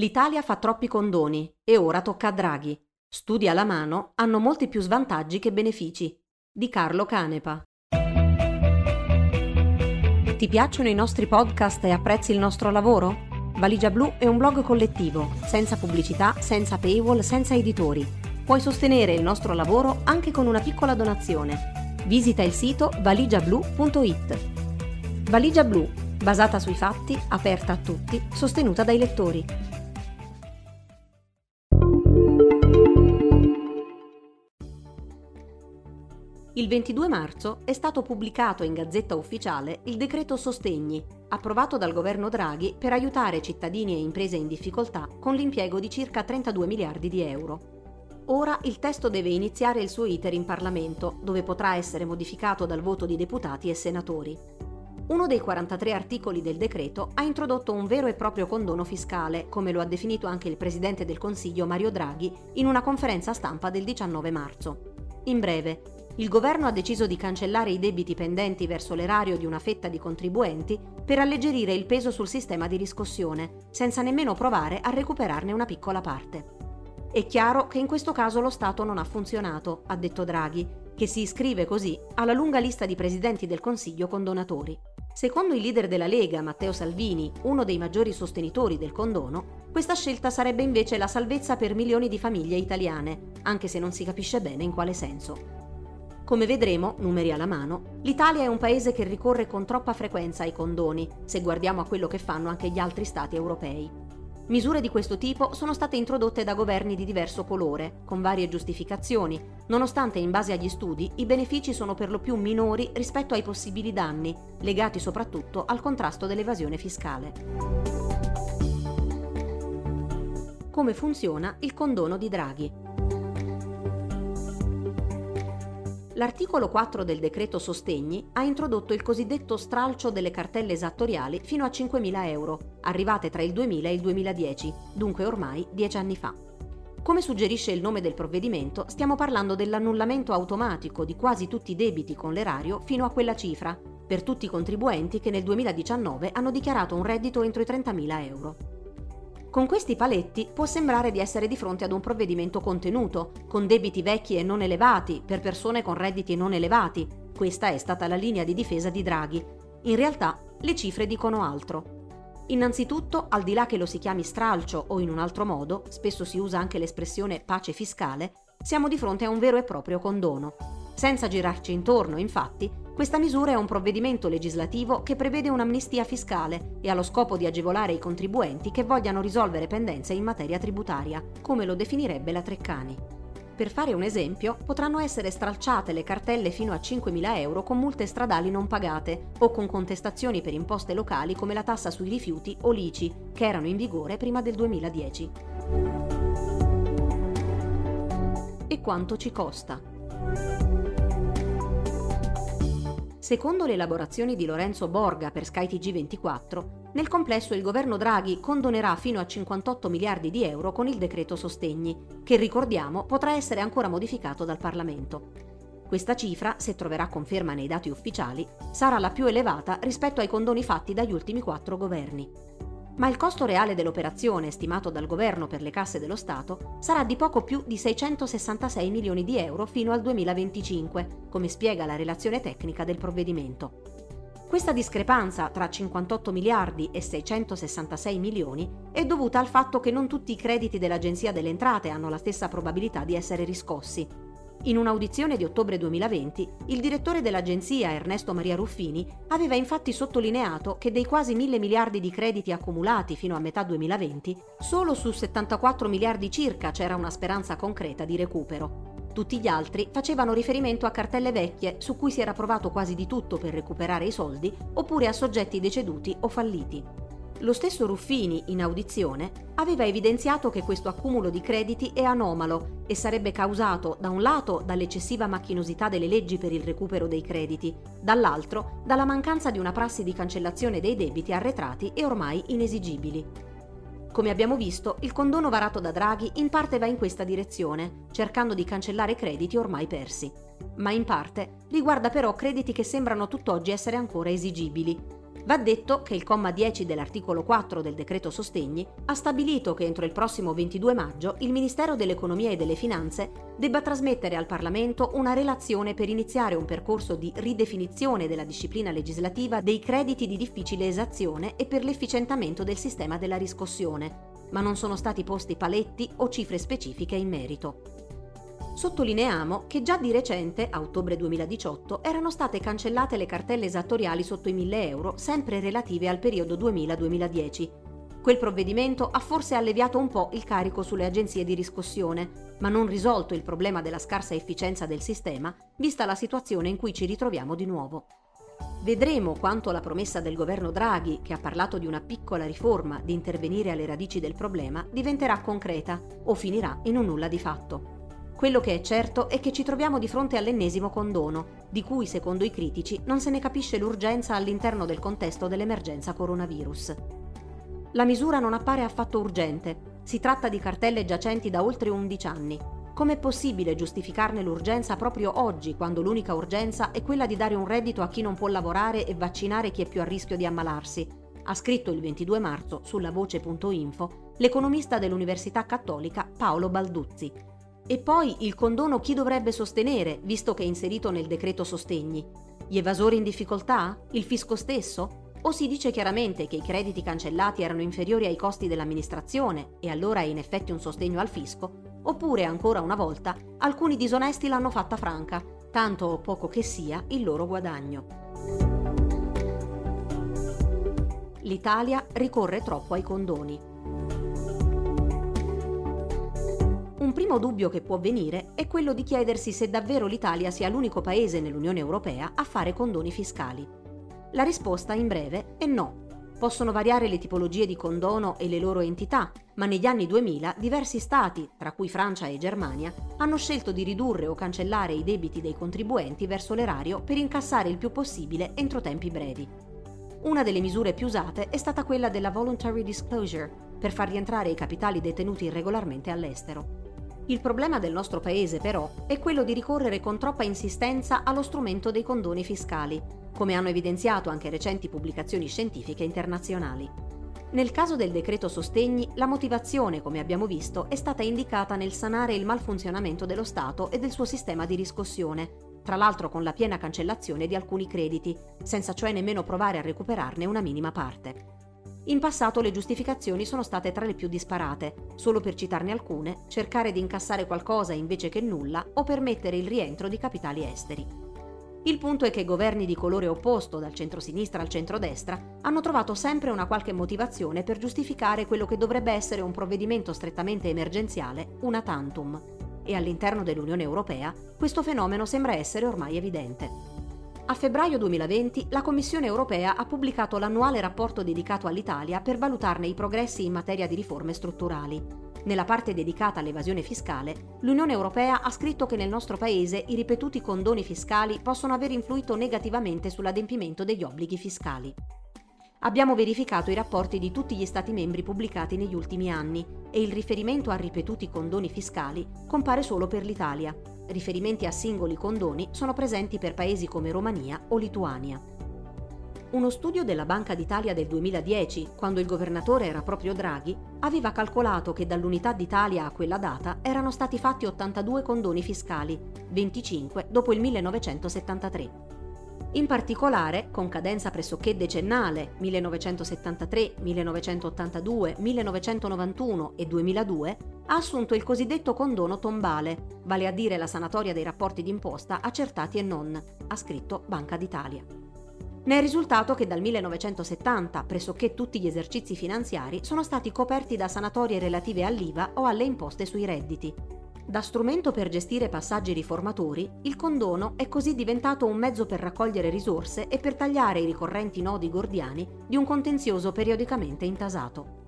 L'Italia fa troppi condoni e ora tocca a Draghi. Studi alla mano hanno molti più svantaggi che benefici. Di Carlo Canepa. Ti piacciono i nostri podcast e apprezzi il nostro lavoro? Valigia Blu è un blog collettivo, senza pubblicità, senza paywall, senza editori. Puoi sostenere il nostro lavoro anche con una piccola donazione. Visita il sito valigiablu.it. Valigia Blu, basata sui fatti, aperta a tutti, sostenuta dai lettori. Il 22 marzo è stato pubblicato in Gazzetta Ufficiale il decreto Sostegni, approvato dal governo Draghi per aiutare cittadini e imprese in difficoltà con l'impiego di circa 32 miliardi di euro. Ora il testo deve iniziare il suo iter in Parlamento, dove potrà essere modificato dal voto di deputati e senatori. Uno dei 43 articoli del decreto ha introdotto un vero e proprio condono fiscale, come lo ha definito anche il Presidente del Consiglio Mario Draghi in una conferenza stampa del 19 marzo. In breve, il governo ha deciso di cancellare i debiti pendenti verso l'erario di una fetta di contribuenti per alleggerire il peso sul sistema di riscossione, senza nemmeno provare a recuperarne una piccola parte. È chiaro che in questo caso lo Stato non ha funzionato, ha detto Draghi, che si iscrive così alla lunga lista di presidenti del Consiglio condonatori. Secondo il leader della Lega, Matteo Salvini, uno dei maggiori sostenitori del condono, questa scelta sarebbe invece la salvezza per milioni di famiglie italiane, anche se non si capisce bene in quale senso. Come vedremo, numeri alla mano, l'Italia è un paese che ricorre con troppa frequenza ai condoni, se guardiamo a quello che fanno anche gli altri stati europei. Misure di questo tipo sono state introdotte da governi di diverso colore, con varie giustificazioni, nonostante in base agli studi i benefici sono per lo più minori rispetto ai possibili danni, legati soprattutto al contrasto dell'evasione fiscale. Come funziona il condono di Draghi? L'articolo 4 del decreto sostegni ha introdotto il cosiddetto stralcio delle cartelle esattoriali fino a 5.000 euro, arrivate tra il 2000 e il 2010, dunque ormai dieci anni fa. Come suggerisce il nome del provvedimento, stiamo parlando dell'annullamento automatico di quasi tutti i debiti con l'erario fino a quella cifra, per tutti i contribuenti che nel 2019 hanno dichiarato un reddito entro i 30.000 euro. Con questi paletti può sembrare di essere di fronte ad un provvedimento contenuto, con debiti vecchi e non elevati, per persone con redditi non elevati. Questa è stata la linea di difesa di Draghi. In realtà le cifre dicono altro. Innanzitutto, al di là che lo si chiami stralcio o in un altro modo, spesso si usa anche l'espressione pace fiscale, siamo di fronte a un vero e proprio condono. Senza girarci intorno, infatti, questa misura è un provvedimento legislativo che prevede un'amnistia fiscale e ha lo scopo di agevolare i contribuenti che vogliano risolvere pendenze in materia tributaria, come lo definirebbe la Treccani. Per fare un esempio, potranno essere stralciate le cartelle fino a 5.000 euro con multe stradali non pagate o con contestazioni per imposte locali come la tassa sui rifiuti o l'ICI, che erano in vigore prima del 2010. E quanto ci costa? Secondo le elaborazioni di Lorenzo Borga per skytg 24 nel complesso il governo Draghi condonerà fino a 58 miliardi di euro con il decreto sostegni, che ricordiamo potrà essere ancora modificato dal Parlamento. Questa cifra, se troverà conferma nei dati ufficiali, sarà la più elevata rispetto ai condoni fatti dagli ultimi quattro governi ma il costo reale dell'operazione, stimato dal governo per le casse dello Stato, sarà di poco più di 666 milioni di euro fino al 2025, come spiega la relazione tecnica del provvedimento. Questa discrepanza tra 58 miliardi e 666 milioni è dovuta al fatto che non tutti i crediti dell'Agenzia delle Entrate hanno la stessa probabilità di essere riscossi in un'audizione di ottobre 2020, il direttore dell'agenzia Ernesto Maria Ruffini aveva infatti sottolineato che dei quasi mille miliardi di crediti accumulati fino a metà 2020, solo su 74 miliardi circa c'era una speranza concreta di recupero. Tutti gli altri facevano riferimento a cartelle vecchie su cui si era provato quasi di tutto per recuperare i soldi oppure a soggetti deceduti o falliti. Lo stesso Ruffini, in audizione, aveva evidenziato che questo accumulo di crediti è anomalo e sarebbe causato, da un lato, dall'eccessiva macchinosità delle leggi per il recupero dei crediti, dall'altro, dalla mancanza di una prassi di cancellazione dei debiti arretrati e ormai inesigibili. Come abbiamo visto, il condono varato da Draghi in parte va in questa direzione, cercando di cancellare crediti ormai persi. Ma in parte riguarda però crediti che sembrano tutt'oggi essere ancora esigibili Va detto che il comma 10 dell'articolo 4 del decreto sostegni ha stabilito che entro il prossimo 22 maggio il Ministero dell'Economia e delle Finanze debba trasmettere al Parlamento una relazione per iniziare un percorso di ridefinizione della disciplina legislativa dei crediti di difficile esazione e per l'efficientamento del sistema della riscossione, ma non sono stati posti paletti o cifre specifiche in merito. Sottolineiamo che già di recente, a ottobre 2018, erano state cancellate le cartelle esattoriali sotto i 1000 euro, sempre relative al periodo 2000-2010. Quel provvedimento ha forse alleviato un po' il carico sulle agenzie di riscossione, ma non risolto il problema della scarsa efficienza del sistema, vista la situazione in cui ci ritroviamo di nuovo. Vedremo quanto la promessa del governo Draghi, che ha parlato di una piccola riforma di intervenire alle radici del problema, diventerà concreta o finirà in un nulla di fatto. Quello che è certo è che ci troviamo di fronte all'ennesimo condono, di cui secondo i critici non se ne capisce l'urgenza all'interno del contesto dell'emergenza coronavirus. La misura non appare affatto urgente, si tratta di cartelle giacenti da oltre 11 anni. Com'è possibile giustificarne l'urgenza proprio oggi, quando l'unica urgenza è quella di dare un reddito a chi non può lavorare e vaccinare chi è più a rischio di ammalarsi? Ha scritto il 22 marzo sulla voce.info l'economista dell'Università Cattolica Paolo Balduzzi, e poi il condono chi dovrebbe sostenere, visto che è inserito nel decreto sostegni? Gli evasori in difficoltà? Il fisco stesso? O si dice chiaramente che i crediti cancellati erano inferiori ai costi dell'amministrazione e allora è in effetti un sostegno al fisco? Oppure, ancora una volta, alcuni disonesti l'hanno fatta franca, tanto o poco che sia il loro guadagno. L'Italia ricorre troppo ai condoni. Un primo dubbio che può venire è quello di chiedersi se davvero l'Italia sia l'unico paese nell'Unione Europea a fare condoni fiscali. La risposta in breve è no. Possono variare le tipologie di condono e le loro entità, ma negli anni 2000 diversi stati, tra cui Francia e Germania, hanno scelto di ridurre o cancellare i debiti dei contribuenti verso l'erario per incassare il più possibile entro tempi brevi. Una delle misure più usate è stata quella della voluntary disclosure, per far rientrare i capitali detenuti irregolarmente all'estero. Il problema del nostro paese, però, è quello di ricorrere con troppa insistenza allo strumento dei condoni fiscali, come hanno evidenziato anche recenti pubblicazioni scientifiche internazionali. Nel caso del decreto sostegni, la motivazione, come abbiamo visto, è stata indicata nel sanare il malfunzionamento dello Stato e del suo sistema di riscossione, tra l'altro con la piena cancellazione di alcuni crediti, senza cioè nemmeno provare a recuperarne una minima parte. In passato le giustificazioni sono state tra le più disparate, solo per citarne alcune, cercare di incassare qualcosa invece che nulla o permettere il rientro di capitali esteri. Il punto è che governi di colore opposto, dal centro-sinistra al centro-destra, hanno trovato sempre una qualche motivazione per giustificare quello che dovrebbe essere un provvedimento strettamente emergenziale, una tantum. E all'interno dell'Unione Europea questo fenomeno sembra essere ormai evidente. A febbraio 2020 la Commissione europea ha pubblicato l'annuale rapporto dedicato all'Italia per valutarne i progressi in materia di riforme strutturali. Nella parte dedicata all'evasione fiscale, l'Unione Europea ha scritto che nel nostro Paese i ripetuti condoni fiscali possono aver influito negativamente sull'adempimento degli obblighi fiscali. Abbiamo verificato i rapporti di tutti gli Stati membri pubblicati negli ultimi anni e il riferimento a ripetuti condoni fiscali compare solo per l'Italia, riferimenti a singoli condoni sono presenti per paesi come Romania o Lituania. Uno studio della Banca d'Italia del 2010, quando il governatore era proprio Draghi, aveva calcolato che dall'Unità d'Italia a quella data erano stati fatti 82 condoni fiscali, 25 dopo il 1973. In particolare, con cadenza pressoché decennale 1973, 1982, 1991 e 2002, ha assunto il cosiddetto condono tombale, vale a dire la sanatoria dei rapporti d'imposta accertati e non, ha scritto Banca d'Italia. Ne è risultato che dal 1970 pressoché tutti gli esercizi finanziari sono stati coperti da sanatorie relative all'IVA o alle imposte sui redditi, da strumento per gestire passaggi riformatori, il condono è così diventato un mezzo per raccogliere risorse e per tagliare i ricorrenti nodi gordiani di un contenzioso periodicamente intasato.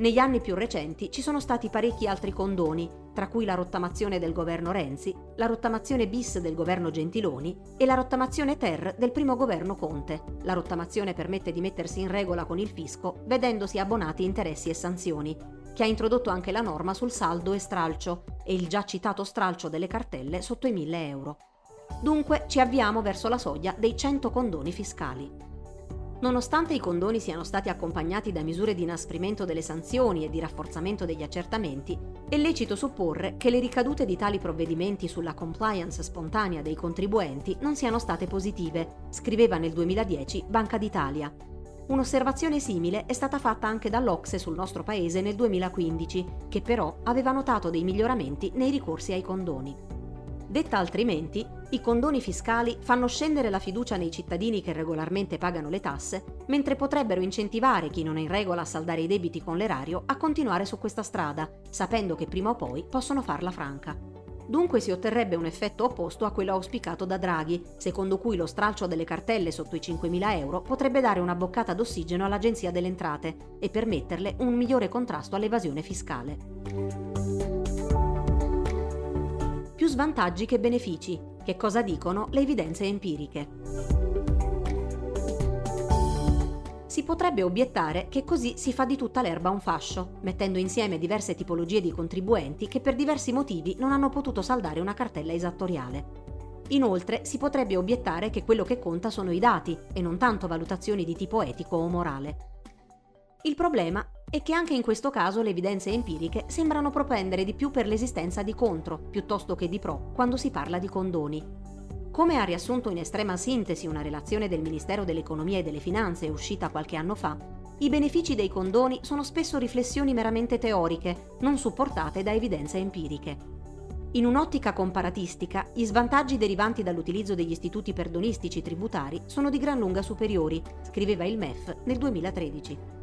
Negli anni più recenti ci sono stati parecchi altri condoni, tra cui la rottamazione del governo Renzi, la rottamazione bis del governo Gentiloni e la rottamazione ter del primo governo Conte. La rottamazione permette di mettersi in regola con il fisco, vedendosi abbonati interessi e sanzioni, che ha introdotto anche la norma sul saldo e stralcio e il già citato stralcio delle cartelle sotto i 1000 euro. Dunque ci avviamo verso la soglia dei 100 condoni fiscali. Nonostante i condoni siano stati accompagnati da misure di inasprimento delle sanzioni e di rafforzamento degli accertamenti, è lecito supporre che le ricadute di tali provvedimenti sulla compliance spontanea dei contribuenti non siano state positive, scriveva nel 2010 Banca d'Italia. Un'osservazione simile è stata fatta anche dall'Ocse sul nostro paese nel 2015, che però aveva notato dei miglioramenti nei ricorsi ai condoni. Detta altrimenti, i condoni fiscali fanno scendere la fiducia nei cittadini che regolarmente pagano le tasse, mentre potrebbero incentivare chi non è in regola a saldare i debiti con l'erario a continuare su questa strada, sapendo che prima o poi possono farla franca. Dunque si otterrebbe un effetto opposto a quello auspicato da Draghi, secondo cui lo stralcio delle cartelle sotto i 5.000 euro potrebbe dare una boccata d'ossigeno all'Agenzia delle Entrate e permetterle un migliore contrasto all'evasione fiscale più svantaggi che benefici. Che cosa dicono le evidenze empiriche? Si potrebbe obiettare che così si fa di tutta l'erba un fascio, mettendo insieme diverse tipologie di contribuenti che per diversi motivi non hanno potuto saldare una cartella esattoriale. Inoltre si potrebbe obiettare che quello che conta sono i dati e non tanto valutazioni di tipo etico o morale. Il problema e che anche in questo caso le evidenze empiriche sembrano propendere di più per l'esistenza di contro piuttosto che di pro quando si parla di condoni. Come ha riassunto in estrema sintesi una relazione del Ministero dell'Economia e delle Finanze uscita qualche anno fa, i benefici dei condoni sono spesso riflessioni meramente teoriche, non supportate da evidenze empiriche. In un'ottica comparatistica, gli svantaggi derivanti dall'utilizzo degli istituti perdonistici tributari sono di gran lunga superiori, scriveva il MEF nel 2013.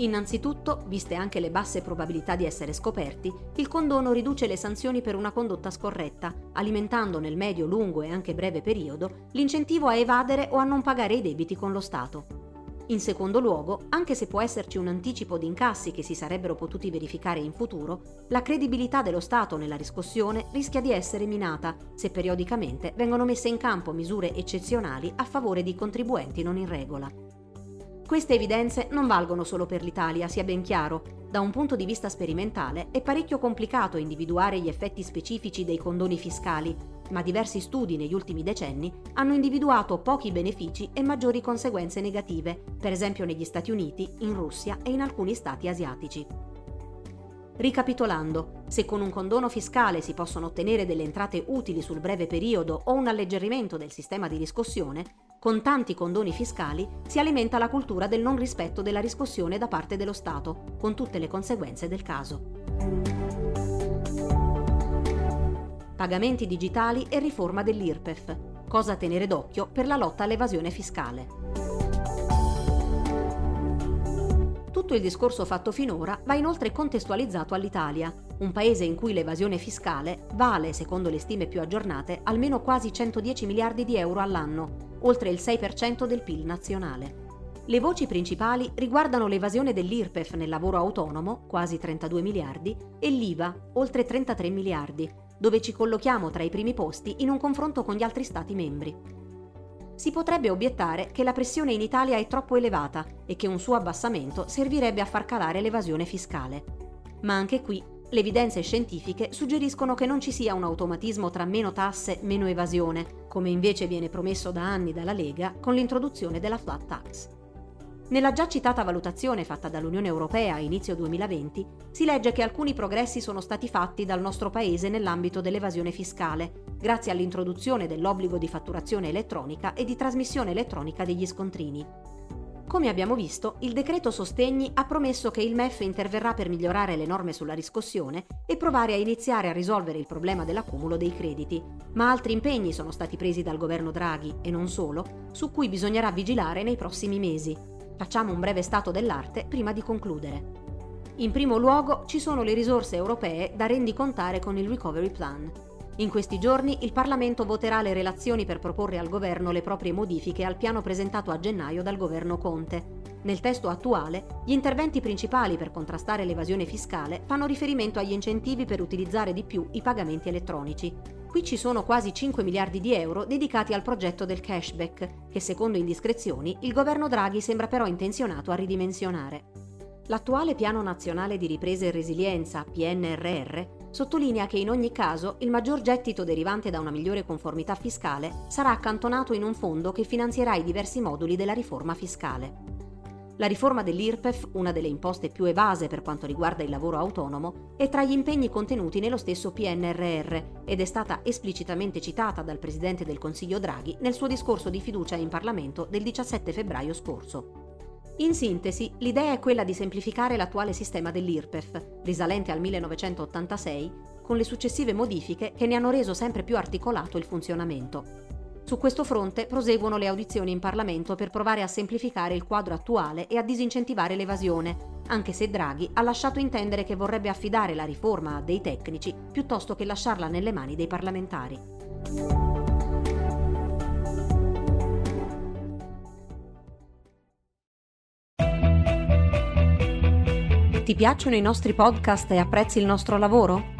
Innanzitutto, viste anche le basse probabilità di essere scoperti, il condono riduce le sanzioni per una condotta scorretta, alimentando nel medio, lungo e anche breve periodo l'incentivo a evadere o a non pagare i debiti con lo Stato. In secondo luogo, anche se può esserci un anticipo di incassi che si sarebbero potuti verificare in futuro, la credibilità dello Stato nella riscossione rischia di essere minata se periodicamente vengono messe in campo misure eccezionali a favore di contribuenti non in regola. Queste evidenze non valgono solo per l'Italia, sia ben chiaro. Da un punto di vista sperimentale è parecchio complicato individuare gli effetti specifici dei condoni fiscali, ma diversi studi negli ultimi decenni hanno individuato pochi benefici e maggiori conseguenze negative, per esempio negli Stati Uniti, in Russia e in alcuni stati asiatici. Ricapitolando, se con un condono fiscale si possono ottenere delle entrate utili sul breve periodo o un alleggerimento del sistema di riscossione, con tanti condoni fiscali si alimenta la cultura del non rispetto della riscossione da parte dello Stato, con tutte le conseguenze del caso. Pagamenti digitali e riforma dell'IRPEF. Cosa tenere d'occhio per la lotta all'evasione fiscale. Tutto il discorso fatto finora va inoltre contestualizzato all'Italia, un paese in cui l'evasione fiscale vale, secondo le stime più aggiornate, almeno quasi 110 miliardi di euro all'anno, oltre il 6% del PIL nazionale. Le voci principali riguardano l'evasione dell'IRPEF nel lavoro autonomo, quasi 32 miliardi, e l'IVA, oltre 33 miliardi, dove ci collochiamo tra i primi posti in un confronto con gli altri Stati membri si potrebbe obiettare che la pressione in Italia è troppo elevata e che un suo abbassamento servirebbe a far calare l'evasione fiscale. Ma anche qui le evidenze scientifiche suggeriscono che non ci sia un automatismo tra meno tasse, meno evasione, come invece viene promesso da anni dalla Lega con l'introduzione della flat tax. Nella già citata valutazione fatta dall'Unione Europea a inizio 2020 si legge che alcuni progressi sono stati fatti dal nostro Paese nell'ambito dell'evasione fiscale, grazie all'introduzione dell'obbligo di fatturazione elettronica e di trasmissione elettronica degli scontrini. Come abbiamo visto, il decreto sostegni ha promesso che il MEF interverrà per migliorare le norme sulla riscossione e provare a iniziare a risolvere il problema dell'accumulo dei crediti, ma altri impegni sono stati presi dal governo Draghi, e non solo, su cui bisognerà vigilare nei prossimi mesi. Facciamo un breve stato dell'arte prima di concludere. In primo luogo ci sono le risorse europee da rendicontare con il Recovery Plan. In questi giorni il Parlamento voterà le relazioni per proporre al Governo le proprie modifiche al piano presentato a gennaio dal Governo Conte. Nel testo attuale, gli interventi principali per contrastare l'evasione fiscale fanno riferimento agli incentivi per utilizzare di più i pagamenti elettronici. Qui ci sono quasi 5 miliardi di euro dedicati al progetto del cashback, che secondo indiscrezioni il governo Draghi sembra però intenzionato a ridimensionare. L'attuale Piano Nazionale di Ripresa e Resilienza, PNRR, sottolinea che in ogni caso il maggior gettito derivante da una migliore conformità fiscale sarà accantonato in un fondo che finanzierà i diversi moduli della riforma fiscale. La riforma dell'IRPEF, una delle imposte più evase per quanto riguarda il lavoro autonomo, è tra gli impegni contenuti nello stesso PNRR ed è stata esplicitamente citata dal Presidente del Consiglio Draghi nel suo discorso di fiducia in Parlamento del 17 febbraio scorso. In sintesi, l'idea è quella di semplificare l'attuale sistema dell'IRPEF, risalente al 1986, con le successive modifiche che ne hanno reso sempre più articolato il funzionamento. Su questo fronte proseguono le audizioni in Parlamento per provare a semplificare il quadro attuale e a disincentivare l'evasione, anche se Draghi ha lasciato intendere che vorrebbe affidare la riforma a dei tecnici piuttosto che lasciarla nelle mani dei parlamentari. Ti piacciono i nostri podcast e apprezzi il nostro lavoro?